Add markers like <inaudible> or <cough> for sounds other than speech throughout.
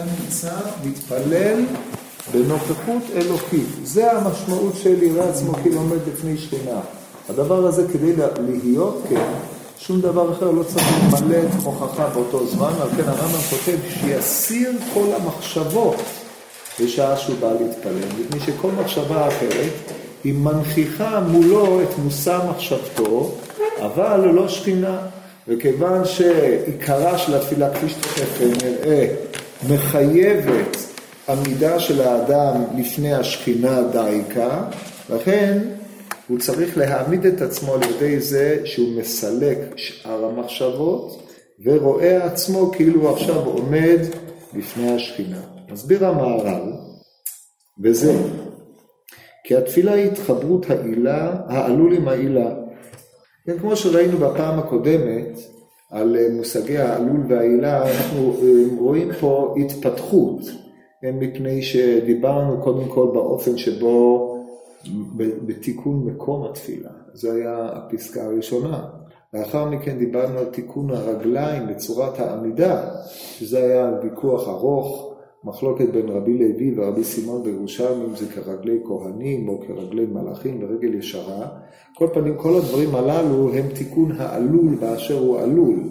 אתה נמצא, מתפלל בנוכחות אלוקית. זה המשמעות של יראה עצמו כאילו עומד לפני שכינה. הדבר הזה כדי להיות, כן, שום דבר אחר לא צריך למלא את מוכחה באותו זמן, על כן הרמב"ם כותב שיסיר כל המחשבות בשעה שהוא בא להתפלל, מפני שכל מחשבה אחרת היא מנכיחה מולו את מושא מחשבתו, אבל לא שכינה. וכיוון שעיקרה של התפילה, כפי שתכף נראה, מחייבת עמידה של האדם לפני השכינה דייקה, לכן הוא צריך להעמיד את עצמו על ידי זה שהוא מסלק שאר המחשבות ורואה עצמו כאילו הוא עכשיו עומד לפני השכינה. מסביר המהר"ל, וזה, כי התפילה היא התחברות העילה, העלול עם העילה. כן, כמו שראינו בפעם הקודמת על מושגי העלול והעילה, אנחנו אה, רואים פה התפתחות, מפני שדיברנו קודם כל באופן שבו בתיקון מקום התפילה, זו הייתה הפסקה הראשונה. לאחר מכן דיברנו על תיקון הרגליים בצורת העמידה, שזה היה ויכוח ארוך, מחלוקת בין רבי לוי ורבי סימון בירושלים, אם זה כרגלי כהנים או כרגלי מלאכים ורגל ישרה. כל פנים, כל הדברים הללו הם תיקון העלול באשר הוא עלול.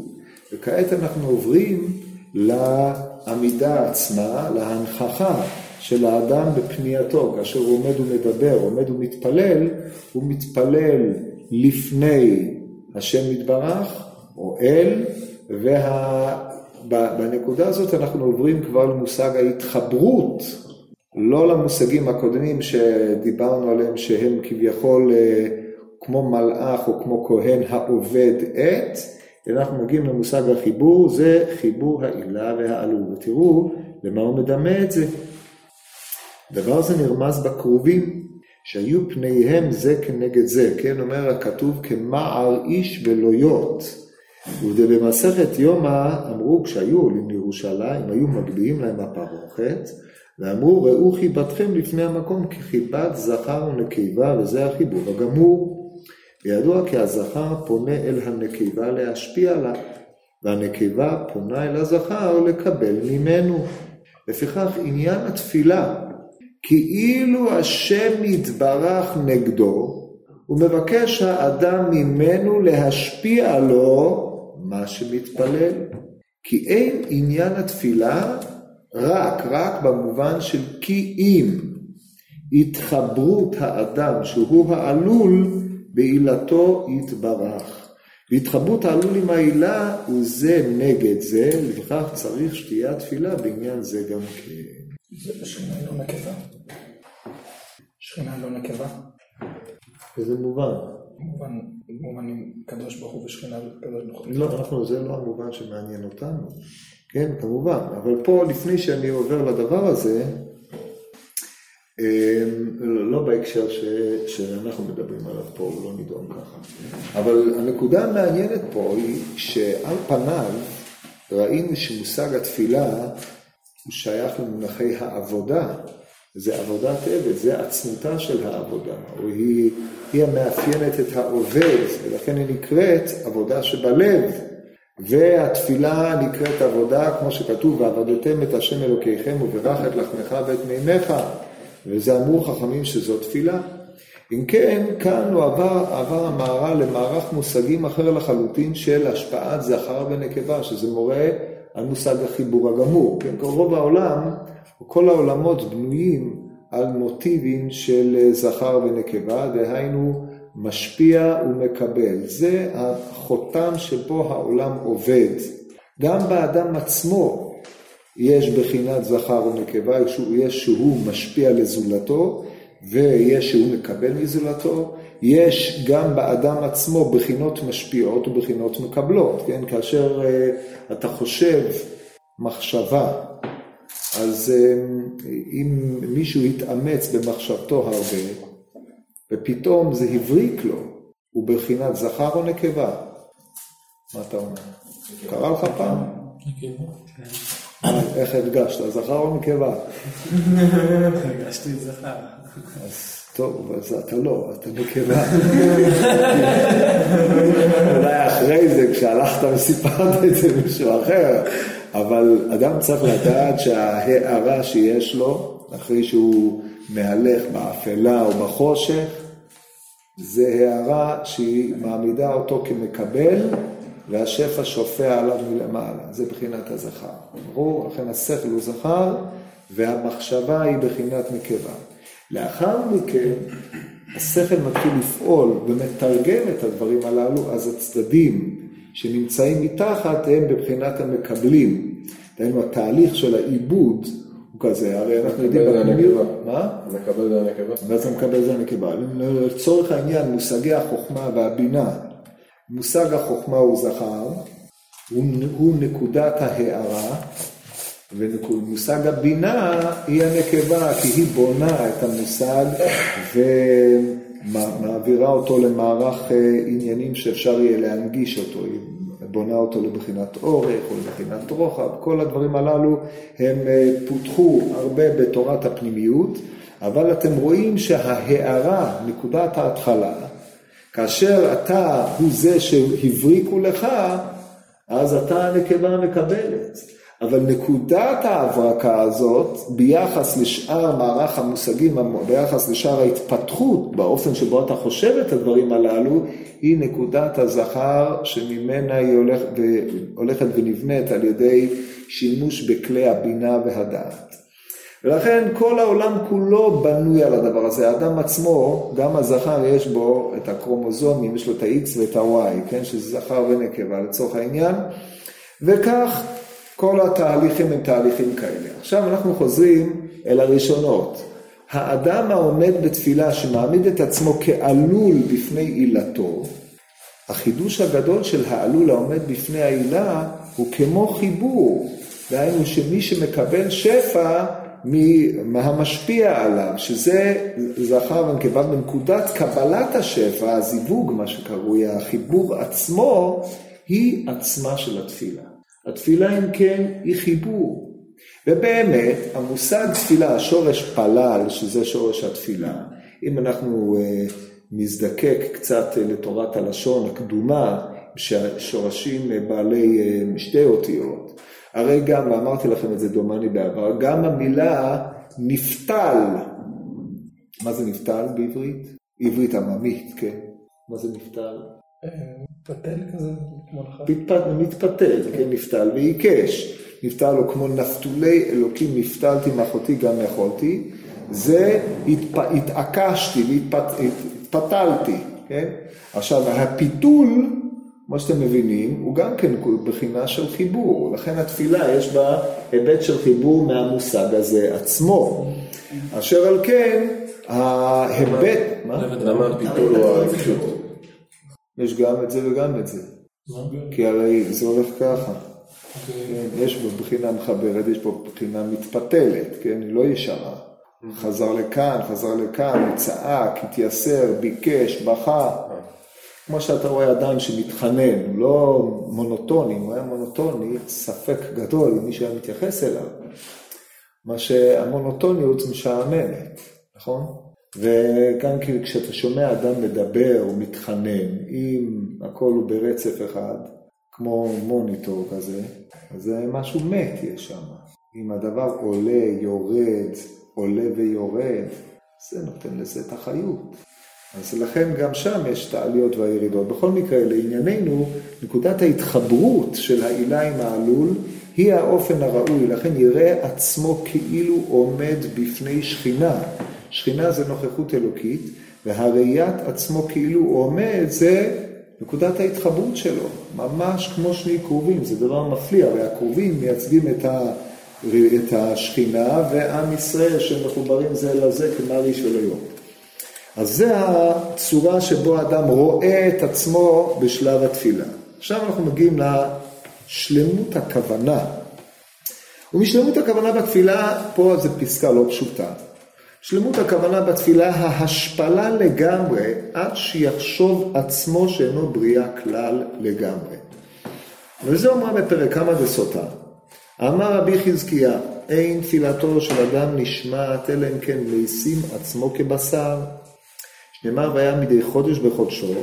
וכעת אנחנו עוברים לעמידה עצמה, להנכחה של האדם בפנייתו, כאשר הוא עומד ומדבר, עומד ומתפלל, הוא מתפלל לפני השם יתברך, או אל, ובנקודה וה... הזאת אנחנו עוברים כבר למושג ההתחברות, לא למושגים הקודמים שדיברנו עליהם שהם כביכול אה, כמו מלאך או כמו כהן העובד את, אנחנו מגיעים למושג החיבור, זה חיבור העילה והעלול. ותראו למה הוא מדמה את זה. דבר זה נרמז בכרובים, שהיו פניהם זה כנגד זה, כן, אומר הכתוב כמער איש ולויות. ובמסכת יומא אמרו כשהיו עולים לירושלים, היו מגביהים להם הפרוכת, ואמרו ראו חיבתכם לפני המקום כחיבת זכר ונקבה, וזה החיבור הגמור. וידוע כי הזכר פונה אל הנקבה להשפיע לה, והנקבה פונה אל הזכר לקבל ממנו. לפיכך עניין התפילה כאילו השם יתברך נגדו, ומבקש האדם ממנו להשפיע לו מה שמתפלל. כי אין עניין התפילה רק, רק במובן של כי אם התחברות האדם שהוא העלול בעילתו יתברך. והתחברות העלול עם העילה הוא זה נגד זה, לפיכך צריך שתהיה התפילה בעניין זה גם כן. זה שכינה לא נקבה. שכינה לא נקבה. באיזה מובן? במובן, במובן קדוש ברוך הוא ושכינה קדוש ברוך הוא. לא, אנחנו, זה לא המובן שמעניין אותנו. כן, כמובן. אבל פה, לפני שאני עובר לדבר הזה, אמ, לא בהקשר ש, שאנחנו מדברים עליו פה, הוא לא נידון ככה. אבל הנקודה המעניינת פה היא שעל פניו ראינו שמושג התפילה הוא שייך למונחי העבודה, זה עבודת עבד, זה עצמותה של העבודה, או היא, היא המאפיינת את העובד, ולכן היא נקראת עבודה שבלב, והתפילה נקראת עבודה, כמו שכתוב, ועבדתם את השם אלוקיכם וברך את לחמך ואת מימיך, וזה אמרו חכמים שזו תפילה. אם כן, כאן הוא עבר, עבר המהר"ל למערך מושגים אחר לחלוטין של השפעת זכר ונקבה, שזה מורה על מושג החיבור הגמור. כן, רוב העולם, כל העולמות בנויים על מוטיבים של זכר ונקבה, דהיינו משפיע ומקבל. זה החותם שבו העולם עובד. גם באדם עצמו יש בחינת זכר ונקבה, יש שהוא משפיע לזולתו ויש שהוא מקבל מזולתו, יש גם באדם עצמו בחינות משפיעות ובחינות מקבלות, כן? כאשר uh, אתה חושב מחשבה, אז uh, אם מישהו יתאמץ במחשבתו הרבה, ופתאום זה הבריק לו, הוא בחינת זכר או נקבה? מה אתה אומר? קרה לך פעם? איך הדגשת, זכר או נקבה? הרגשתי זכר. טוב, אז אתה לא, אתה נקבה. <laughs> אולי אחרי זה, כשהלכת וסיפרת את זה למישהו אחר, אבל אדם צריך לדעת שההערה שיש לו, אחרי שהוא מהלך באפלה או בחושך, זה הערה שהיא מעמידה אותו כמקבל, והשפע שופע עליו מלמעלה. זה בחינת הזכר. ברור? לכן השכל הוא זכר, והמחשבה היא בחינת נקבה. לאחר מכן, השכל מתחיל לפעול ומתרגם את הדברים הללו, אז הצדדים שנמצאים מתחת הם בבחינת המקבלים. דהיינו, התהליך של העיבוד הוא כזה, הרי אנחנו יודעים... בפנימיות... מה? מקבל זה הנקבה. מה זה מקבל זה הנקבה? לצורך העניין, מושגי החוכמה והבינה. מושג החוכמה הוא זכר, הוא, הוא נקודת ההארה, ומושג הבינה היא הנקבה, כי היא בונה את המושג ומעבירה אותו למערך אה, עניינים שאפשר יהיה להנגיש אותו. היא בונה אותו לבחינת אורך או לבחינת רוחב, כל הדברים הללו הם אה, פותחו הרבה בתורת הפנימיות, אבל אתם רואים שההארה, נקודת ההתחלה, כאשר אתה הוא זה שהבריקו לך, אז אתה הנקבה המקבלת. אבל נקודת ההברקה הזאת, ביחס לשאר מערך המושגים, ביחס לשאר ההתפתחות, באופן שבו אתה חושב את הדברים הללו, היא נקודת הזכר שממנה היא הולכת, הולכת ונבנית על ידי שימוש בכלי הבינה והדעת. ולכן כל העולם כולו בנוי על הדבר הזה. האדם עצמו, גם הזכר יש בו את הקרומוזומים, יש לו את ה-X ואת ה-Y, כן? שזה זכר ונקבה לצורך העניין. וכך כל התהליכים הם תהליכים כאלה. עכשיו אנחנו חוזרים אל הראשונות. האדם העומד בתפילה שמעמיד את עצמו כעלול בפני עילתו, החידוש הגדול של העלול העומד בפני העילה הוא כמו חיבור, דהיינו שמי שמקבל שפע מהמשפיע עליו, שזה זכר ונקבה בנקודת קבלת השפע, הזיווג, מה שקרוי, החיבור עצמו, היא עצמה של התפילה. התפילה אם כן היא חיבור. ובאמת המושג תפילה, השורש פלל, שזה שורש התפילה, אם אנחנו uh, נזדקק קצת uh, לתורת הלשון הקדומה, שורשים uh, בעלי uh, שתי אותיות, הרי גם, ואמרתי לכם את זה דומני בעבר, גם המילה נפתל, מה זה נפתל בעברית? עברית עממית, כן. מה זה נפתל? מתפתל כזה, לך. מתפתל, כן, נפתל ועיקש. נפתל לו כמו נפתולי אלוקים נפתלתי מאחותי גם יכולתי. זה התפ... התעקשתי והתפתלתי, כן? עכשיו, הפיתול, כמו שאתם מבינים, הוא גם כן בחינה של חיבור. לכן התפילה יש בה היבט של חיבור מהמושג הזה עצמו. אשר על כן, ההיבט... למה הפיתול הוא העיקשות? יש גם את זה וגם את זה. כי הרי זה הולך ככה. כן, יש פה בחינה מחברת, יש פה בחינה מתפתלת, כן? היא לא ישרה. חזר לכאן, חזר לכאן, צעק, התייסר, ביקש, בכה. כמו שאתה רואה אדם שמתחנן, הוא לא מונוטוני, אם הוא היה מונוטוני, ספק גדול למי שהיה מתייחס אליו. מה שהמונוטוניות משעממת, נכון? וגם כשאתה שומע אדם מדבר או מתחנן, אם הכל הוא ברצף אחד, כמו מוניטור כזה, זה משהו מת יש שם. אם הדבר עולה, יורד, עולה ויורד, זה נותן לזה את החיות. אז לכן גם שם יש את העליות והירידות. בכל מקרה, לענייננו, נקודת ההתחברות של העילה עם העלול היא האופן הראוי, לכן יראה עצמו כאילו עומד בפני שכינה. שכינה זה נוכחות אלוקית, והראיית עצמו כאילו עומד זה נקודת ההתחברות שלו, ממש כמו שני קרובים, זה דבר מפליא, הרי הקרובים מייצגים את, ה, את השכינה ועם ישראל שמחוברים זה לזה כמריש וליות. אז זה הצורה שבו האדם רואה את עצמו בשלב התפילה. עכשיו אנחנו מגיעים לשלמות הכוונה. ומשלמות הכוונה בתפילה, פה זו פסקה לא פשוטה. שלמות הכוונה בתפילה ההשפלה לגמרי, עד שיחשוב עצמו שאינו בריאה כלל לגמרי. וזה אומר בפרק כמה דסוטה. אמר רבי חזקיה, אין תפילתו של אדם נשמעת, אלא אם כן מיישים עצמו כבשר. שנאמר והיה מדי חודש בחודשו,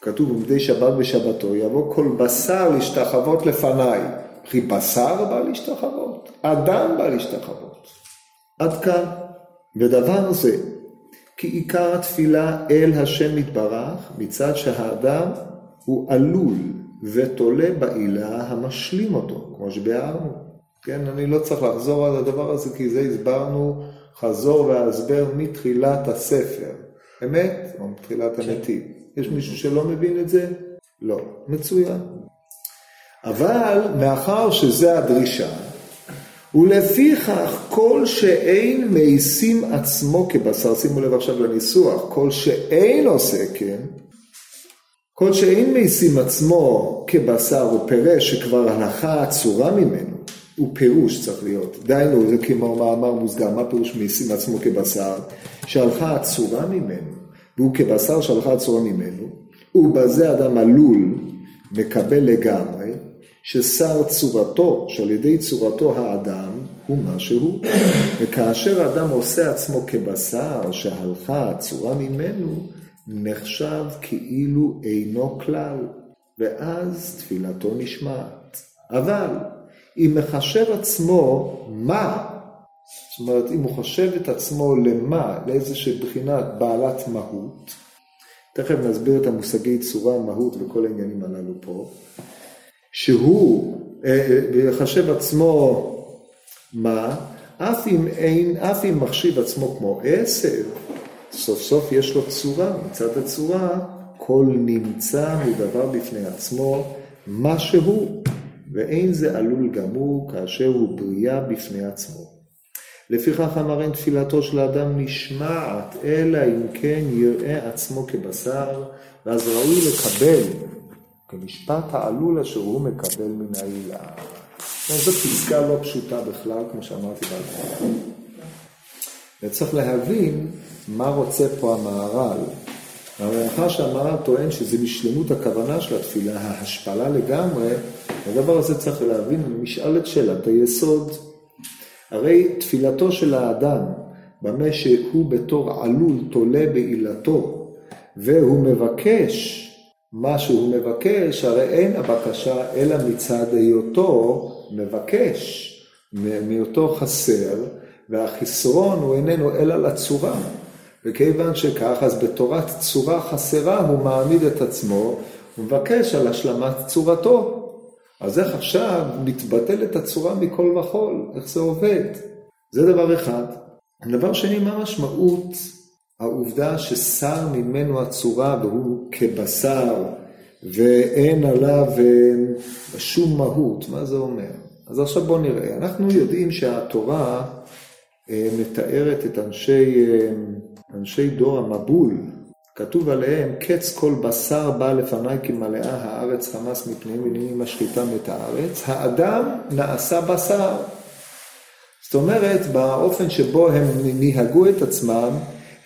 כתוב ומדי שבת בשבתו, יבוא כל בשר להשתחוות לפניי. וכי בשר בא להשתחוות, אדם בא להשתחוות. עד כאן. ודבר זה, כי עיקר התפילה אל השם יתברך, מצד שהאדם הוא עלול ותולה בעילה המשלים אותו, כמו שביארנו. כן, אני לא צריך לחזור על הדבר הזה, כי זה הסברנו חזור והסבר מתחילת הספר. אמת? או מתחילת הנתיב. יש מישהו שלא מבין את זה? לא. מצוין. אבל מאחר שזה הדרישה, ולפיכך כל שאין מייסים עצמו כבשר, שימו לב עכשיו לניסוח, כל שאין עושה כן, כל שאין מייסים עצמו כבשר הוא פירש שכבר הלכה עצורה ממנו, הוא פירוש צריך להיות. דהיינו, זה כמו מאמר מוסגר, מה פירוש מייסים עצמו כבשר? שהלכה עצורה ממנו, והוא כבשר שהלכה עצורה ממנו, ובזה אדם עלול מקבל לגמרי, ששר צורתו, שעל ידי צורתו האדם, הוא מה שהוא. וכאשר אדם עושה עצמו כבשר שהלכה צורה ממנו, נחשב כאילו אינו כלל, ואז תפילתו נשמעת. אבל אם מחשב עצמו מה, זאת אומרת אם הוא חושב את עצמו למה, לאיזושהי בחינת בעלת מהות, תכף נסביר את המושגי צורה, מהות וכל העניינים הללו פה, שהוא יחשב עצמו מה, אף אם, אין, אף אם מחשיב עצמו כמו עשב, סוף סוף יש לו צורה, מצד הצורה כל נמצא מדבר בפני עצמו, מה שהוא, ואין זה עלול גמור כאשר הוא בריאה בפני עצמו. לפיכך אמר אין תפילתו של האדם נשמעת, אלא אם כן יראה עצמו כבשר, ואז ראוי לקבל כמשפט העלול אשר הוא מקבל מן העילה. זו פסקה לא פשוטה בכלל, כמו שאמרתי בהתחלה. וצריך להבין מה רוצה פה המהר"ל. אבל מאחר שהמהר"ל טוען שזה משלמות הכוונה של התפילה, ההשפלה לגמרי, הדבר הזה צריך להבין ומשאל את שאלת היסוד. הרי תפילתו של האדם, במה שהוא בתור עלול תולה בעילתו, והוא מבקש מה שהוא מבקש, הרי אין הבקשה אלא מצד היותו מבקש, מהיותו חסר, והחסרון הוא איננו אלא לצורה. וכיוון שכך, אז בתורת צורה חסרה הוא מעמיד את עצמו, הוא מבקש על השלמת צורתו. אז איך עכשיו מתבטלת הצורה מכל וכול? איך זה עובד? זה דבר אחד. דבר שני, מה המשמעות העובדה ששר ממנו הצורה והוא כבשר ואין עליו אה, שום מהות, מה זה אומר? אז עכשיו בואו נראה. אנחנו יודעים שהתורה אה, מתארת את אנשי, אה, אנשי דור המבול. כתוב עליהם, קץ כל בשר בא לפניי כי מלאה הארץ חמס מפניהם ונהיים משחיתם את הארץ. האדם נעשה בשר. זאת אומרת, באופן שבו הם נהגו את עצמם,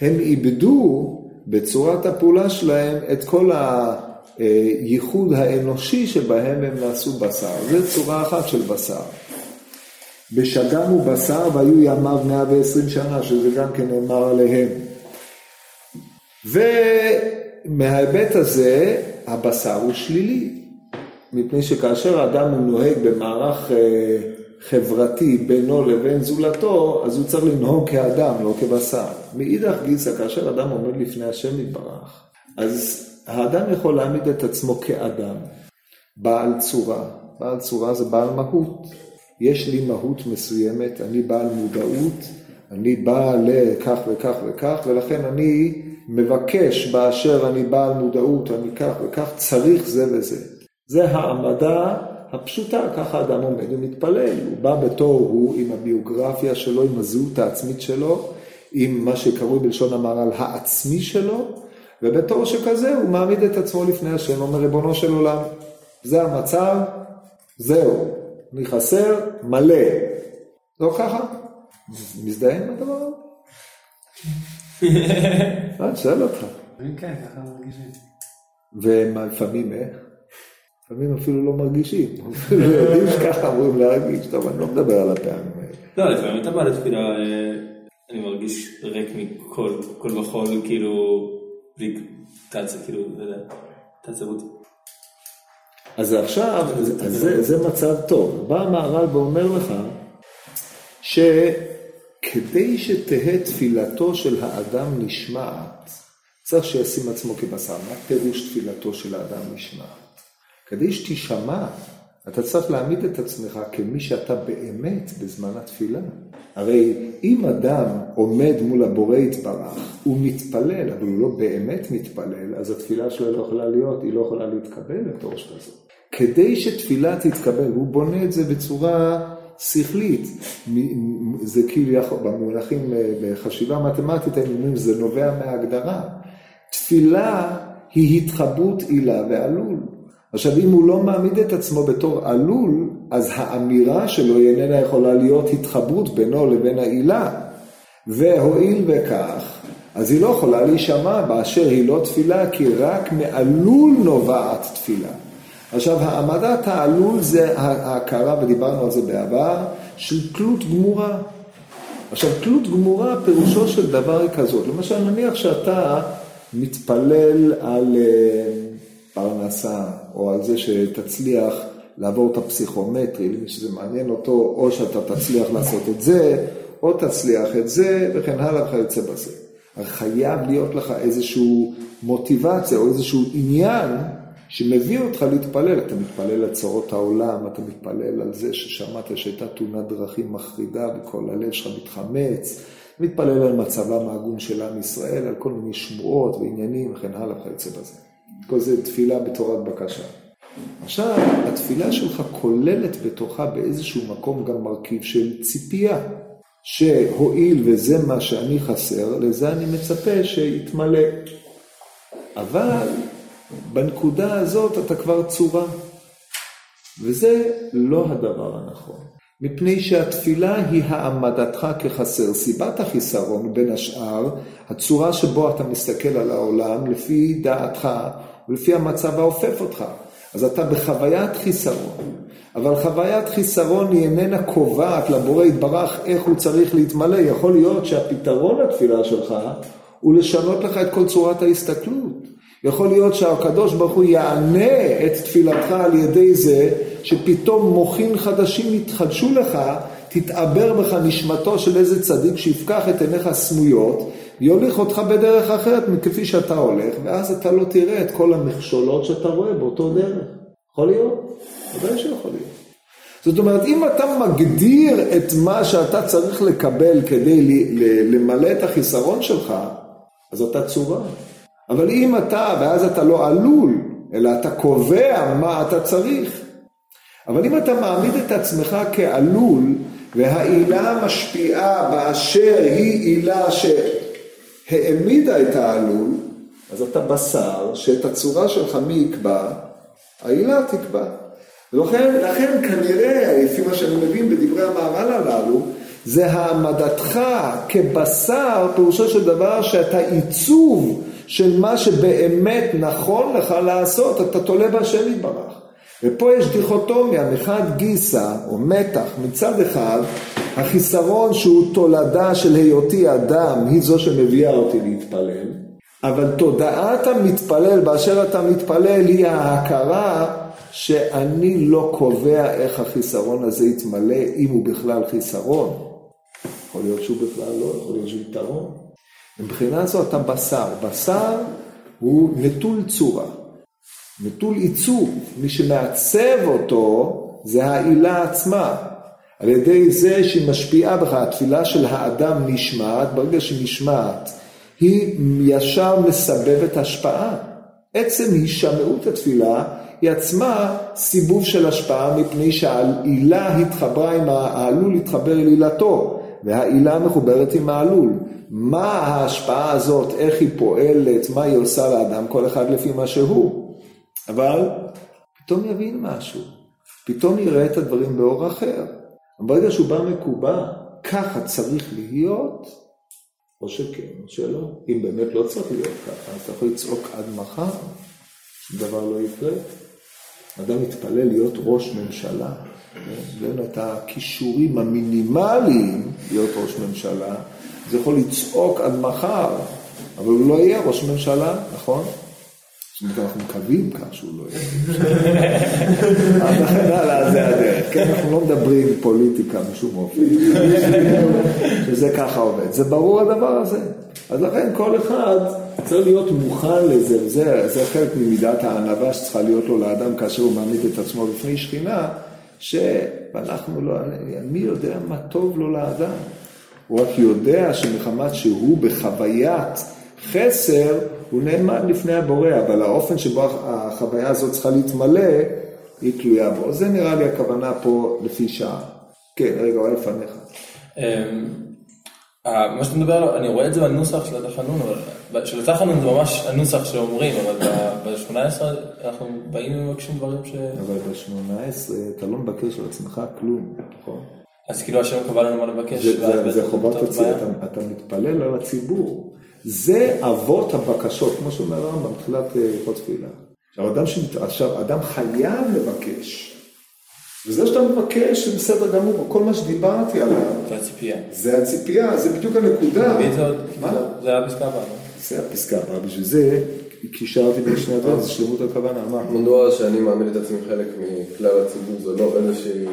הם איבדו בצורת הפעולה שלהם את כל הייחוד האנושי שבהם הם נעשו בשר. זו צורה אחת של בשר. בשגם הוא בשר והיו ימיו 120 שנה, שזה גם כן נאמר עליהם. ומההיבט הזה, הבשר הוא שלילי. מפני שכאשר האדם נוהג במערך אה, חברתי בינו לבין זולתו, אז הוא צריך לנהוג כאדם, לא כבשר. מאידך גיסא, כאשר אדם עומד לפני השם יתברך, אז האדם יכול להעמיד את עצמו כאדם, בעל צורה. בעל צורה זה בעל מהות. יש לי מהות מסוימת, אני בעל מודעות, אני בעל לכך וכך וכך, ולכן אני מבקש באשר אני בעל מודעות, אני כך וכך, צריך זה וזה. זה העמדה הפשוטה, ככה אדם עומד ומתפלל. הוא בא בתור הוא עם הביוגרפיה שלו, עם הזהות העצמית שלו, עם מה שקרוי בלשון המהר"ל העצמי שלו, ובתור שכזה הוא מעמיד את עצמו לפני השם, אומר ריבונו של עולם, זה המצב, זהו, אני חסר, מלא. לא ככה? מזדהה עם הדבר הזה? אני שואל אותך. כן, ככה מרגישים. ולפעמים איך? לפעמים אפילו לא מרגישים, <laughs> אפילו יודעים שככה אמורים להרגיש, טוב, אני לא מדבר על הפעמים האלה. לא, לפעמים אתה בא לתפילה, אה, אני מרגיש ריק מכל וכל, כאילו, בלי תצה, כאילו, לא יודע, תעצבות. אז עכשיו, זה, זה, זה מצב טוב. בא המהר"ל ואומר לך, שכדי שתהא תפילתו של האדם נשמעת, צריך שישים עצמו כבשר. מה פירוש תפילתו של האדם נשמעת? כדי שתשמע, אתה צריך להעמיד את עצמך כמי שאתה באמת בזמן התפילה. הרי אם אדם עומד מול הבורא יתברך, הוא מתפלל, אבל הוא לא באמת מתפלל, אז התפילה שלו לא יכולה להיות, היא לא יכולה להתקבל לתור כזאת. כדי שתפילה תתקבל, הוא בונה את זה בצורה שכלית. זה כאילו, במונחים בחשיבה מתמטית, היינו אומרים, זה נובע מההגדרה. תפילה היא התחברות עילה ועלול. עכשיו, אם הוא לא מעמיד את עצמו בתור עלול, אז האמירה שלו היא איננה יכולה להיות התחברות בינו לבין העילה. והואיל וכך, אז היא לא יכולה להישמע באשר היא לא תפילה, כי רק מעלול נובעת תפילה. עכשיו, העמדת העלול זה ההכרה, ודיברנו על זה בעבר, של תלות גמורה. עכשיו, תלות גמורה, פירושו של דבר היא כזאת. למשל, נניח שאתה מתפלל על אה, פרנסה, או על זה שתצליח לעבור את הפסיכומטרי, למי שזה מעניין אותו, או שאתה תצליח לעשות את זה, או תצליח את זה, וכן הלאה וכיוצא בזה. חייב להיות לך איזושהי מוטיבציה או איזשהו עניין שמביא אותך להתפלל. אתה מתפלל על צרות העולם, אתה מתפלל על זה ששמעת שהייתה תאונת דרכים מחרידה וכל הלב שלך מתחמץ, מתפלל על מצבם העגום של עם ישראל, על כל מיני שמועות ועניינים וכן הלאה וכיוצא בזה. כל זה תפילה בתורת בקשה. עכשיו, התפילה שלך כוללת בתוכה באיזשהו מקום גם מרכיב של ציפייה, שהואיל וזה מה שאני חסר, לזה אני מצפה שיתמלא. אבל בנקודה הזאת אתה כבר צורה, וזה לא הדבר הנכון. מפני שהתפילה היא העמדתך כחסר. סיבת החיסרון, בין השאר, הצורה שבו אתה מסתכל על העולם לפי דעתך ולפי המצב האופף אותך. אז אתה בחוויית חיסרון, אבל חוויית חיסרון היא איננה קובעת לבורא יתברך איך הוא צריך להתמלא. יכול להיות שהפתרון לתפילה שלך הוא לשנות לך את כל צורת ההסתכלות. יכול להיות שהקדוש ברוך הוא יענה את תפילתך על ידי זה שפתאום מוחין חדשים יתחדשו לך, תתעבר בך נשמתו של איזה צדיק שיפקח את עיניך סמויות, יוליך אותך בדרך אחרת מכפי שאתה הולך, ואז אתה לא תראה את כל המכשולות שאתה רואה באותו דרך. יכול להיות? ודאי שיכול להיות. זאת אומרת, אם אתה מגדיר את מה שאתה צריך לקבל כדי למלא את החיסרון שלך, אז אתה צורה. אבל אם אתה, ואז אתה לא עלול, אלא אתה קובע מה אתה צריך. אבל אם אתה מעמיד את עצמך כעלול, והעילה משפיעה באשר היא עילה שהעמידה את העלול, אז אתה בשר שאת הצורה שלך מי יקבע? העילה תקבע. ולכן לכן כנראה, לפי מה שאני מבין בדברי המהר"ל הללו, זה העמדתך כבשר, פירושו של דבר שאתה עיצוב של מה שבאמת נכון לך לעשות, אתה תולה בהשם יתברך. ופה יש דיכוטומיה, מחד גיסא, או מתח, מצד אחד, החיסרון שהוא תולדה של היותי אדם, היא זו שמביאה אותי להתפלל, אבל תודעת המתפלל באשר אתה מתפלל היא ההכרה שאני לא קובע איך החיסרון הזה יתמלא, אם הוא בכלל חיסרון. יכול להיות שהוא בכלל לא, יכול להיות שהוא יתרון. מבחינה זו אתה בשר. בשר הוא נטול צורה, נטול עיצוב. מי שמעצב אותו זה העילה עצמה. על ידי זה שהיא משפיעה בך, התפילה של האדם נשמעת, ברגע שהיא נשמעת, היא ישר מסבבת השפעה. עצם הישמעות התפילה היא עצמה סיבוב של השפעה מפני שהעילה התחברה עם העלול התחבר אל עילתו והעילה מחוברת עם העלול. מה ההשפעה הזאת, איך היא פועלת, מה היא עושה לאדם, כל אחד לפי מה שהוא. אבל פתאום יבין משהו, פתאום יראה את הדברים באור אחר. ברגע שהוא בא מקובע, ככה צריך להיות, או שכן או שלא. אם באמת לא צריך להיות ככה, אז אתה יכול לצעוק עד מחר, דבר לא יקרה. אדם מתפלל להיות ראש ממשלה, ואין לו את הכישורים המינימליים להיות ראש ממשלה, זה יכול לצעוק עד מחר, אבל הוא לא יהיה ראש ממשלה, נכון? זאת אומרת, אנחנו מקווים כך שהוא לא יהיה. <laughs> לכן הלאה, זה הדרך. כן, אנחנו לא מדברים פוליטיקה בשום אופן. שזה ככה עובד. זה ברור הדבר הזה. אז לכן כל אחד צריך להיות מוכן לזה, זה, זה חלק ממידת הענווה שצריכה להיות לו לאדם כאשר הוא מעמיד את עצמו בפני שכינה, שאנחנו לא, מי יודע מה טוב לו לאדם. הוא רק יודע שמחמת שהוא בחוויית חסר, הוא נעמד לפני הבורא, אבל האופן שבו החוויה הזאת צריכה להתמלא, היא תלויה בו. זה נראה לי הכוונה פה לפי שעה. כן, רגע, אולי לפניך. אמ, מה שאתה מדבר עליו, אני רואה את זה בנוסח של התחנון, אבל של התחנון זה ממש הנוסח שאומרים, אבל ב-18 אנחנו באים ומבקשים דברים ש... אבל ב-18 אתה לא מבקש על עצמך כלום, נכון? אז כאילו השם קבע לנו מה לבקש. זה, זה, זה חובת הציבור, אתה מתפלל על הציבור. זה אבות הבקשות, כמו שאומר הרמב"ם בתחילת אה, הלכות תפילה. עכשיו, אדם. עכשיו, אדם חייב לבקש. וזה שאתה מבקש זה בסדר גמור, כל מה שדיברתי עליו, זה הציפייה. זה הציפייה, זה בדיוק הנקודה. מה? זה היה פסקה הבאה, לא? זה הפסקה הבאה, בשביל זה קישרתי בין שני הדברים, זה שלמות הכוונה, מה? מדוע שאני מעמיד את עצמי חלק מכלל הציבור זה לא איזושהי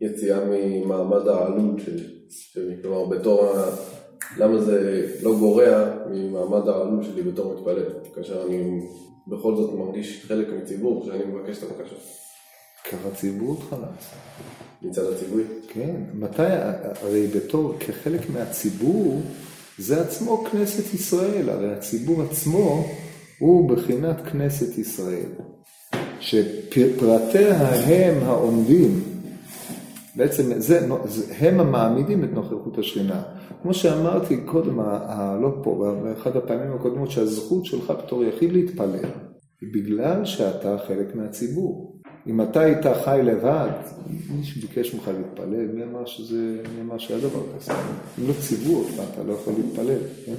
יציאה ממעמד העלות שלי. כלומר, בתור. למה זה לא גורע ממעמד העלות שלי בתור מתפלל, כאשר אני בכל זאת מרגיש חלק מציבור שאני מבקש את הבקשה. ככה הציבור אותך לעשות. מצד הציווי. כן, מתי, הרי בתור, כחלק מהציבור, זה עצמו כנסת ישראל, הרי הציבור עצמו הוא בחינת כנסת ישראל, שפרטיה הם העומדים, בעצם זה, הם המעמידים את נוכחות השכינה. כמו שאמרתי קודם, לא פה, באחד הפעמים הקודמות, שהזכות שלך בתור יחיד להתפלל, היא בגלל שאתה חלק מהציבור. אם אתה היית חי לבד, מי שביקש ממך להתפלל, מי אמר שזה, מי אמר שהיה דבר כזה? אם לא אותך, אתה לא יכול להתפלל, כן?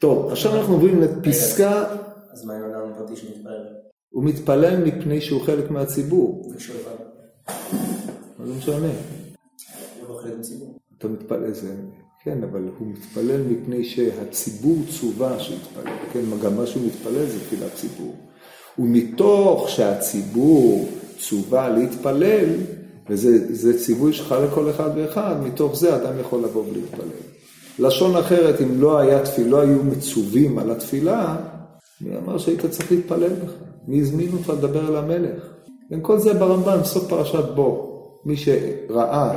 טוב, עכשיו אנחנו עוברים לפסקה, אז מה עם אדם פרטי שמתפלל? הוא מתפלל מפני שהוא חלק מהציבור, לבד. זה משנה? לא חלק מציבור. אתה מתפלל, זה, כן, אבל הוא מתפלל מפני שהציבור צווה שיתפלל, כן, גם מה שהוא מתפלל זה תפילת ציבור. ומתוך שהציבור צווה להתפלל, וזה זה ציווי שלך לכל אחד ואחד, מתוך זה אדם יכול לבוא ולהתפלל. לשון אחרת, אם לא היה תפילה, לא היו מצווים על התפילה, מי אמר שהיית צריך להתפלל בכלל? מי הזמין אותך לדבר אל המלך? כן, כל זה ברמב"ן, סוף פרשת בו. מי שראה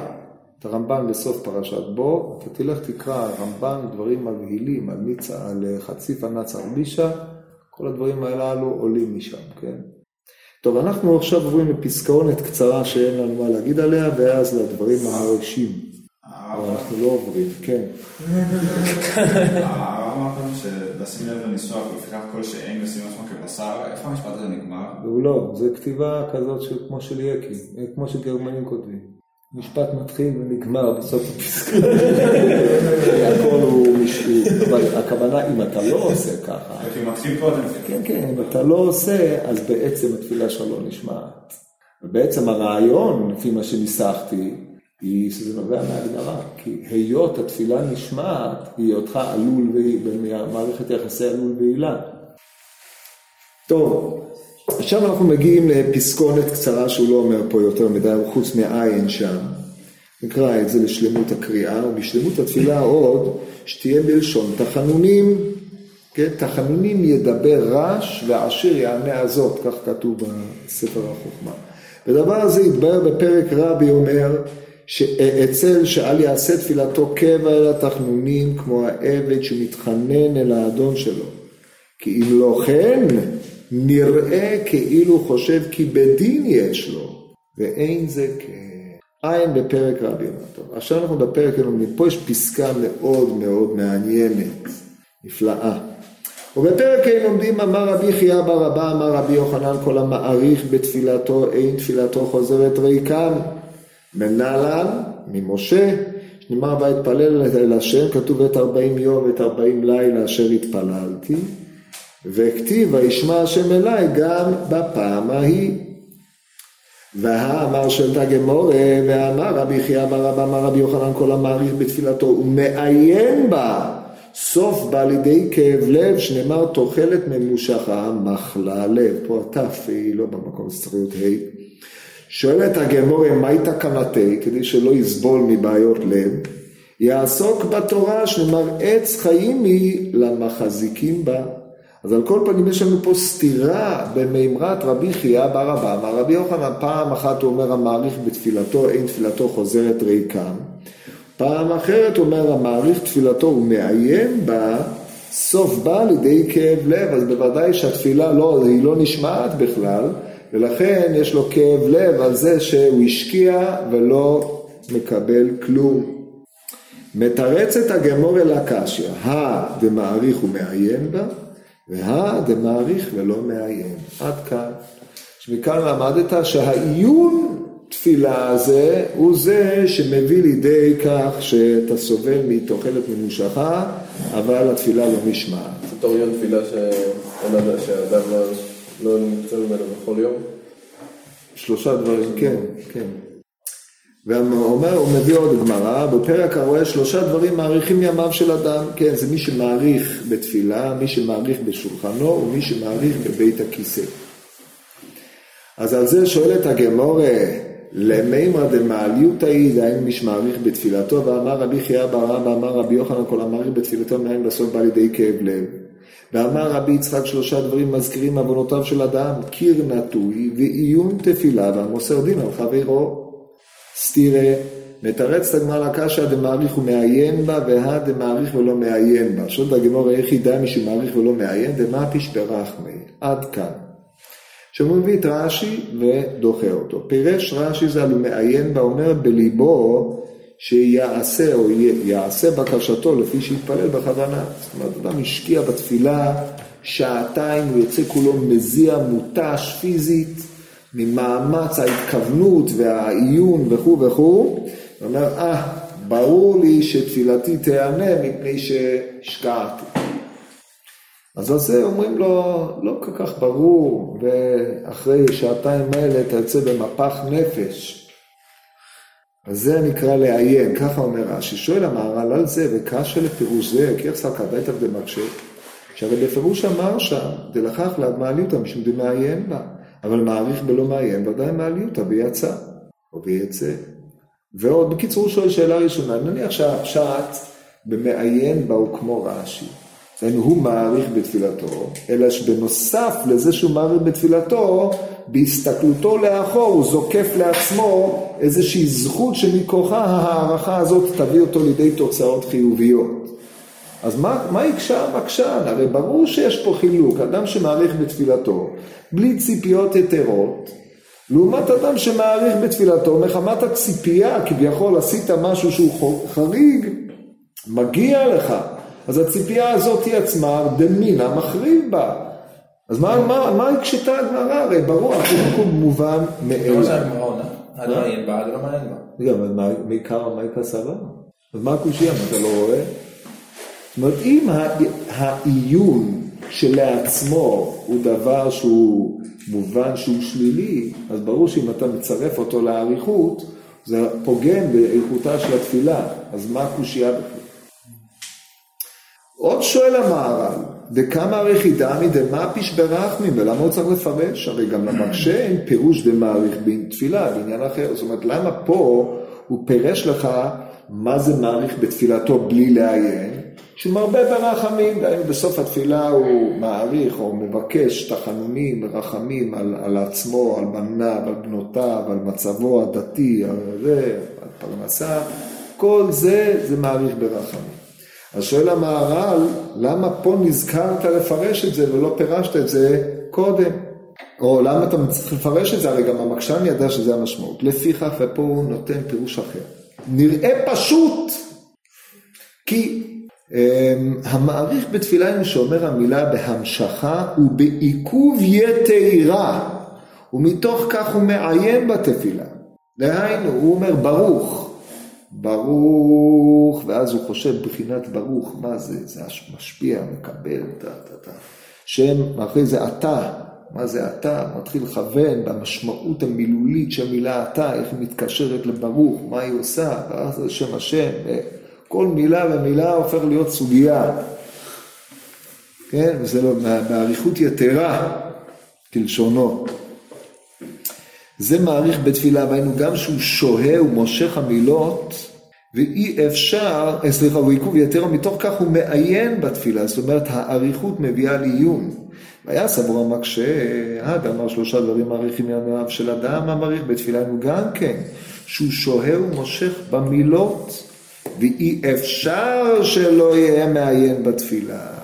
את הרמב"ן בסוף פרשת בו, אתה תלך תקרא רמב"ן דברים מבהילים על, מיצ... על חציפה נצר בישה, כל הדברים הללו עולים משם, כן? טוב, אנחנו עכשיו עוברים לפסקauנת קצרה שאין לנו מה להגיד עליה, ואז לדברים הרשים. אבל אנחנו לא עוברים, כן. <laughs> שלשים לב לניסוח ולפיכך כל שאין ישים עצמו כבשר, איפה המשפט הזה נגמר? והוא לא, זה כתיבה כזאת של, כמו של יקי, כמו שגרמנים כותבים. משפט מתחיל ונגמר בסוף הפסקה. <laughs> הכל הוא משהו, אבל הכוונה, אם אתה לא עושה ככה, הוא. כן, כן, אם אתה לא עושה, אז בעצם התפילה לא נשמעת. ובעצם הרעיון, לפי מה שניסחתי, היא שזה נובע מהגדרה. כי היות התפילה נשמעת, היותך עלול, במערכת יחסי עלול ועילה. טוב, עכשיו אנחנו מגיעים לפסקונת קצרה שהוא לא אומר פה יותר מדי, חוץ מעין שם. נקרא את זה לשלמות הקריאה, ובשלמות התפילה עוד, שתהיה בלשון תחנונים, כן, תחנונים ידבר רש ועשיר יענה הזאת, כך כתוב בספר החוכמה. ודבר הזה יתבהר בפרק רבי אומר, שאצל שאל יעשה תפילתו קבע אל התחנונים כמו העבד שמתחנן אל האדון שלו. כי אם לא כן, נראה כאילו חושב כי בדין יש לו, ואין זה כן. עין בפרק רבי טוב, עכשיו אנחנו בפרק לומדים, פה יש פסקה מאוד מאוד מעניינת, נפלאה. ובפרק ה' לומדים אמר רבי חייא בר אבא אמר רבי יוחנן כל המעריך בתפילתו אין תפילתו חוזרת ריקם. מנהלן ממשה שנאמר ויתפלל אל השם כתוב את ארבעים יום ואת ארבעים לילה אשר התפללתי וכתיב וישמע השם אליי גם בפעם ההיא. והאמר של תגמורה ואמר רבי חייא בר אבא אמר רבי יוחנן כל המעריך בתפילתו ומעיין בה סוף בא לידי כאב לב, שנאמר תוחלת ממושכה, מחלה לב. פה התף היא לא במקום, זה צריך להיות ה'. שואלת הגמורה, מהי תקנתי, כדי שלא יסבול מבעיות לב? יעסוק בתורה, שנאמר עץ חיים היא למחזיקים בה. אז על כל פנים יש לנו פה סתירה במימרת רבי חייא בר אבא. אמר רבי יוחנן, פעם אחת הוא אומר המעריך בתפילתו, אין תפילתו חוזרת ריקם. פעם אחרת הוא אומר המעריך תפילתו ומעיין בה, סוף בא לידי כאב לב, אז בוודאי שהתפילה לא, היא לא נשמעת בכלל, ולכן יש לו כאב לב על זה שהוא השקיע ולא מקבל כלום. מתרצת הגמור אל הקשיא, הא דמעריך ומעיין בה, והא דמעריך ולא מעיין. עד כאן. שמכאן למדת שהעיון תפילה הזה הוא זה שמביא לידי כך שאתה סובל מתוחלת ממושכה, אבל התפילה לא נשמעת. בתור יום תפילה שאין אדם שהאדם לא- לא נמצא ממנו בכל יום. שלושה דברים, כן, כן. והוא מביא עוד גמרא, בפרק הרואה שלושה דברים מעריכים ימיו של אדם, כן, זה מי שמעריך בתפילה, מי שמעריך בשולחנו ומי שמעריך בבית הכיסא. אז על זה שואלת הגמורה, למימרא דמעליותא היא, דהיינו מי שמעריך בתפילתו, ואמר רבי חייא בר אבא, אמר רבי יוחנן, כל המעריך בתפילתו מאין בסוף בא לידי כאב לב. ואמר רבי יצחק שלושה דברים מזכירים עוונותיו של אדם, קיר נטוי ועיון תפילה והמוסר דין על חברו. סתירה, מתרץ את הגמרא לקשיא דמעריך ומעיין בה, והא דמעריך ולא מעיין בה. שואלת הגמרא איך ידע מי שמעריך ולא מעיין, דמה פשפרח מי. עד כאן. שהוא מביא את רש"י ודוחה אותו. פירש רש"י ז"ל ומעיין בה, אומר בליבו שיעשה או יעשה בקשתו לפי שיתפלל בכוונה. זאת אומרת, אדם השקיע בתפילה שעתיים, הוא יוצא כולו מזיע, מותש פיזית, ממאמץ ההתכוונות והעיון וכו' וכו', הוא אומר, אה, ברור לי שתפילתי תיענה מפני שהשקעתי. אז על זה אומרים לו, לא כל כך ברור, ואחרי שעתיים האלה אתה יוצא במפח נפש. אז זה נקרא לעיין, ככה אומר רש"י. שואל המהר"ל על זה, וקשה לפירוש זה, כי איך סלקא בטח דמקשה, שהרי בפירוש אמר שם, דלכך לעד מעליותא משום דמעיין בה, אבל מעריך בלא מעיין, ודאי מעליותא ויצא, או ויצא. ועוד, בקיצור, הוא שואל שאלה ראשונה, נניח שהפשט במעיין בה הוא כמו רש"י. דהיינו, הוא מעריך בתפילתו, אלא שבנוסף לזה שהוא מעריך בתפילתו, בהסתכלותו לאחור הוא זוקף לעצמו איזושהי זכות שמכוחה ההערכה הזאת תביא אותו לידי תוצאות חיוביות. אז מה, מה יקשה המקשן? הרי ברור שיש פה חילוק, אדם שמעריך בתפילתו, בלי ציפיות יתרות, לעומת אדם שמעריך בתפילתו, מחמת הציפייה, כביכול עשית משהו שהוא חריג, מגיע לך. אז הציפייה הזאת היא עצמה דמינא מחריב בה. אז מה, מה, מה הקשתה הגמרא? הרי ברור, החילוק הוא מובן מאליו. לא שהגמרא עונה, עד מעיין בה, עד לא מעיין בה. רגע, אבל מה- מעיקר מה סבא? אז מה הקושייה? מה אתה לא רואה? זאת אומרת, אם הע- העיון שלעצמו הוא דבר שהוא מובן שהוא שלילי, אז ברור שאם אתה מצרף אותו לאריכות, זה פוגם באיכותה של התפילה. אז מה הקושייה בכלל? עוד שואל המהר"ל, דקמא רכידה מדמה פיש ברחמים, ולמה הוא צריך לפרש? הרי גם למקשה אין פירוש דמעריך בין תפילה, בעניין אחר. זאת אומרת, למה פה הוא פירש לך מה זה מעריך בתפילתו בלי לעיין? שהוא מרבה ברחמים, דהיינו בסוף התפילה הוא מעריך או מבקש תחנונים ורחמים על, על עצמו, על בניו, על בנותיו, על מצבו הדתי, על זה, על פרנסה, כל זה, זה מעריך ברחמים. אז שואל המהר"ל, למה פה נזכרת לפרש את זה ולא פירשת את זה קודם? או למה אתה צריך לפרש את זה? הרי גם המקשן ידע שזה המשמעות. לפיכך, ופה הוא נותן פירוש אחר. נראה פשוט, כי um, המעריך בתפילה, הנה שאומר המילה בהמשכה ובעיכוב יתרה, ומתוך כך הוא מעיין בתפילה. דהיינו, הוא אומר ברוך. ברוך, ואז הוא חושב בחינת ברוך, מה זה? זה משפיע, מקבל, טה טה טה. שם, אחרי זה אתה, מה זה אתה? מתחיל לכוון במשמעות המילולית של המילה אתה, איך היא מתקשרת לברוך, מה היא עושה, ואז זה שם השם, כל מילה ומילה הופך להיות סוגיה. כן, וזה לא, באריכות יתרה, כלשונו. זה מעריך בתפילה, והיינו גם שהוא שוהה ומושך המילות, ואי אפשר, אה, סליחה, הוא עיכוב יתר, מתוך כך הוא מעיין בתפילה, זאת אומרת האריכות מביאה לעיון. והיה סבור המקשה, עד אמר שלושה דברים מעריכים ימיו של אדם, המעריך בתפילה היינו גם כן, שהוא שוהה ומושך במילות, ואי אפשר שלא יהיה מעיין בתפילה.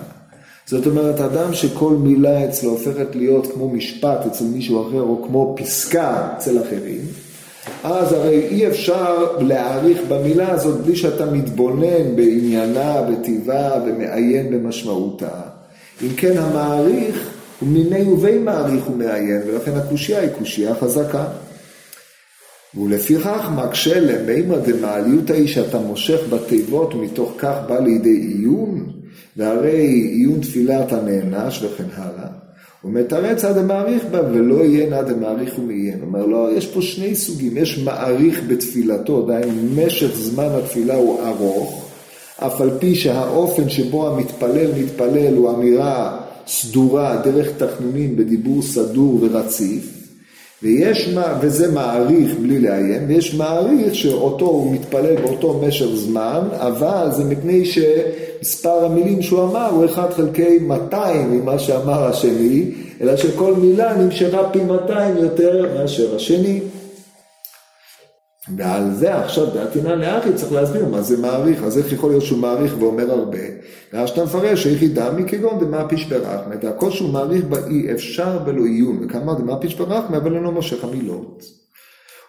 זאת אומרת, אדם שכל מילה אצלו הופכת להיות כמו משפט אצל מישהו אחר, או כמו פסקה אצל אחרים, אז הרי אי אפשר להעריך במילה הזאת בלי שאתה מתבונן בעניינה, בטיבה ומעיין במשמעותה. אם כן, המעריך הוא מיני ובי מעריך ומעיין, ולכן הקושייה היא קושייה חזקה. ולפיכך מקשה למימא דמעליותא היא שאתה מושך בתיבות ומתוך כך בא לידי עיון, והרי עיון תפילה אתה נענש וכן הלאה. ומתרץ עד המעריך בה, ולא יהיה עד המעריך ומעיין. אומר לו, יש פה שני סוגים, יש מעריך בתפילתו, דהיינו משך זמן התפילה הוא ארוך, אף על פי שהאופן שבו המתפלל מתפלל הוא אמירה סדורה, דרך תחנונים, בדיבור סדור ורציף, ויש, וזה מעריך בלי לעיין, ויש מעריך שאותו הוא מתפלל באותו משך זמן, אבל זה מפני שמספר המילים שהוא אמר הוא 1 חלקי 200 ממה שאמר השני, אלא שכל מילה נמשכה פי 200 יותר מאשר השני. ועל זה עכשיו דעתינא לאחי צריך להסביר מה זה מעריך, אז איך יכול להיות שהוא מעריך ואומר הרבה? ואז שאתה מפרש היחידה מכגון דמה פיש ברחמא, והכל שהוא מעריך בה אי אפשר בלא עיון, וכמה דמה פיש ברחמא אבל אינו מושך המילות.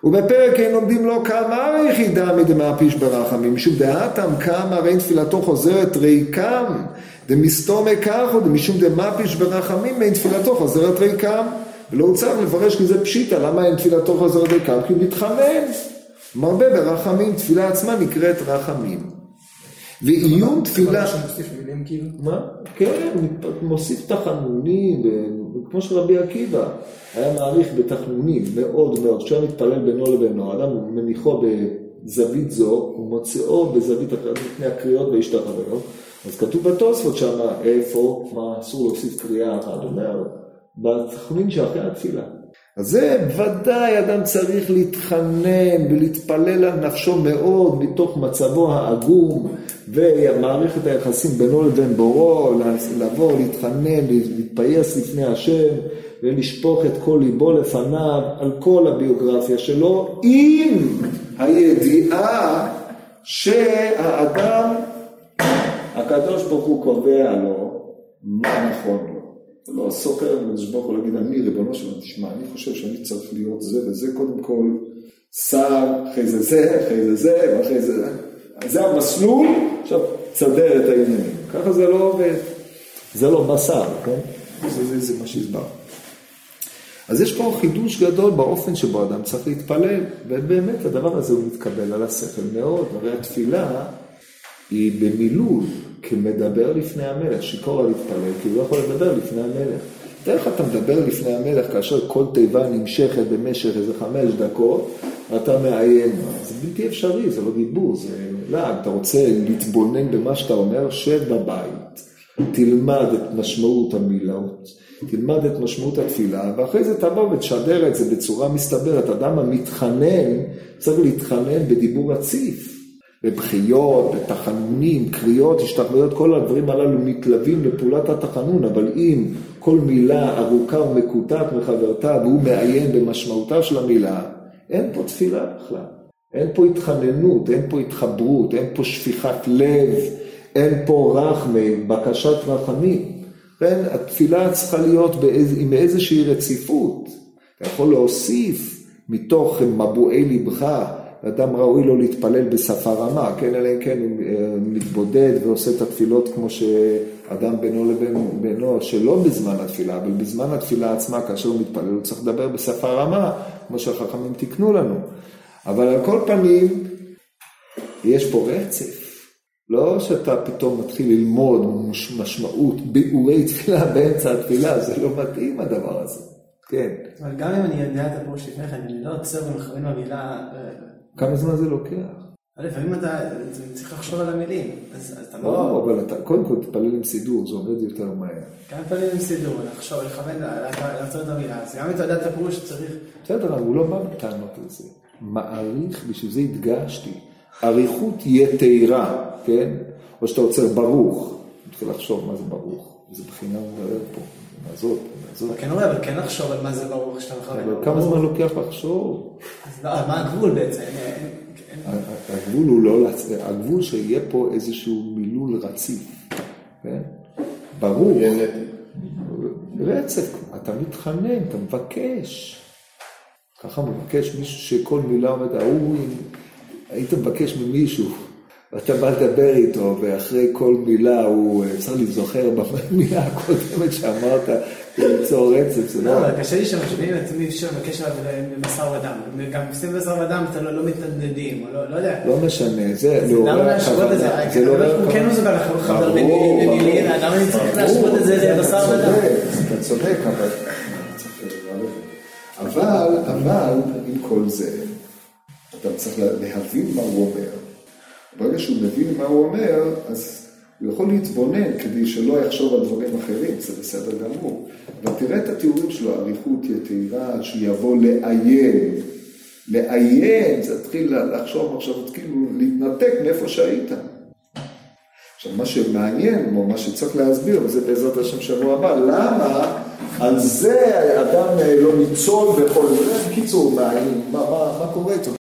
ובפרק אין לומדים לו כאמר היחידה מדמה פיש ברחמים, משום דעתם כאמר אין תפילתו חוזרת ריקם, דמסתומי כך או דמשום דמה פיש ברחמים אין תפילתו חוזרת ריקם. ולא הוא צריך לפרש כי זה פשיטה, למה אין תפילתו חוזרת ריקם? כי הוא מתחמם. מרבה ברחמים, תפילה עצמה נקראת רחמים. ועיון תפילה... שמוסיף מילים כאילו? מה? כן, מוסיף תחנונים, כמו שרבי עקיבא היה מעריך בתחנונים מאוד מאוד, כשהוא היה מתפלל בינו לבינו, אדם מניחו בזווית זו, הוא מוציאו בזווית אחרת מפני הקריאות וישתחווה אז כתוב בתוספות שם, איפה, מה אסור להוסיף קריאה אחת, הוא אומר, בתחנונים שאחרי התפילה. אז זה ודאי אדם צריך להתחנן ולהתפלל על נפשו מאוד מתוך מצבו העגום ומערכת היחסים בינו לבין בורו, לבוא, להתחנן, להתפייס לפני השם ולשפוך את כל ליבו לפניו על כל הביוגרפיה שלו עם הידיעה שהאדם, הקדוש ברוך הוא קובע לו מה נכון לו. לא סוחר לקדוש ברוך הוא להגיד, אני ריבונו של עולם, תשמע, אני חושב שאני צריך להיות זה וזה, קודם כל שר, אחרי זה זה, אחרי זה זה, ואחרי זה זה. זה המסלול, עכשיו תסדר את העניינים. ככה זה לא עובד. זה לא בשר, כן? זה, זה, זה מה שהסברנו. אז יש פה חידוש גדול באופן שבו אדם צריך להתפלל, ובאמת הדבר הזה הוא מתקבל על השכל מאוד, הרי התפילה היא במילול, כמדבר לפני המלך, שיכור על להתפלל, כי הוא לא יכול לדבר לפני המלך. תאר לך אתה מדבר לפני המלך כאשר כל תיבה נמשכת במשך איזה חמש דקות, ואתה מעיין זה בלתי אפשרי, זה לא דיבור, זה לעג. אתה רוצה להתבונן במה שאתה אומר, שב בבית, תלמד את משמעות המילות, תלמד את משמעות התפילה, ואחרי זה תבוא ותשדר את זה בצורה מסתברת. אדם המתחנן צריך להתחנן בדיבור רציף. בבכיות, בתחנונים, קריאות, השתחוויות, כל הדברים הללו מתלווים לפעולת התחנון, אבל אם כל מילה ארוכה ומקוטעת מחברתה והוא מעיין במשמעותה של המילה, אין פה תפילה בכלל. אין פה התחננות, אין פה התחברות, אין פה שפיכת לב, אין פה רחמי, בקשת רחמים. כן, התפילה צריכה להיות באיז, עם איזושהי רציפות. אתה יכול להוסיף מתוך מבועי לבך אדם ראוי לו להתפלל בשפה רמה, כן, אלא אם כן הוא אה, מתבודד ועושה את התפילות כמו שאדם בינו לבין בינו, שלא בזמן התפילה, אבל בזמן התפילה עצמה, כאשר הוא מתפלל, הוא צריך לדבר בשפה רמה, כמו שהחכמים תיקנו לנו. אבל על כל פנים, יש פה רצף. לא שאתה פתאום מתחיל ללמוד משמעות, ביאורי תפילה באמצע התפילה, זה לא מתאים הדבר הזה. כן. אבל גם אם אני יודע את הפירוש לפני כן, אני לא עוצר ומכוון במילה... כמה זמן זה לוקח? אבל לפעמים אתה צריך לחשוב על המילים, אז אתה לא, לא... אבל אתה, קודם כל תתפלל עם סידור, זה עובד יותר מהר. כמה פעמים עם סידור, לחשוב, לכוון, לעצור את המילה, אז גם אם אתה יודע את הפירוש צריך... בסדר, אבל הוא לא בא בטענות על זה. מעריך, בשביל זה הדגשתי. אריכות יתרה, כן? או שאתה עוצר ברוך. מתחיל לחשוב מה זה ברוך. איזה בחינה הוא מדבר פה. מה זאת, מה זאת. אבל כן אבל כן לחשוב על מה זה ברוך שאתה מכוון. אבל כמה זמן לוקח לחשוב? אז לא, מה הגבול בעצם? הגבול הוא לא, הגבול שיהיה פה איזשהו מילול רציף, כן? ברור. רצף, אתה מתחנן, אתה מבקש. ככה מבקש מישהו שכל מילה עומד, ההוא, היית מבקש ממישהו, ואתה בא לדבר איתו, ואחרי כל מילה הוא צריך להיזוכר במילה הקודמת שאמרת, למצוא רצף, זה לא, לא... קשה לי שמשווים את מי שמבקש עליו בשר ודם. גם עושים בשר ודם, אתה לא לא מתנדנדים, או לא לא יודע. לא משנה, זה לא למה להשוות את זה? זה לא הוא כן מסוגל לחבר בין ברור, מילים למילים, ברור. למה אני צריך להשוות את זה לבשר ודם? אתה צודק, אבל... אבל, אבל, עם כל זה, אתה צריך להבין מה הוא אומר. ברגע שהוא מבין מה הוא אומר, אז הוא יכול להתבונן כדי שלא יחשוב על דברים אחרים, זה בסדר גמור. אבל תראה את התיאורים שלו, אריכות יתירה, שהוא יבוא לעיין. לעיין, זה תתחיל לחשוב מחשבות, כאילו להתנתק מאיפה שהיית. עכשיו, מה שמעניין, או מה שצריך להסביר, וזה בעזרת השם שבוע הבא, למה על זה אדם לא ניצול וכל זה, בקיצור, מה, מה, מה, מה קורה איתו?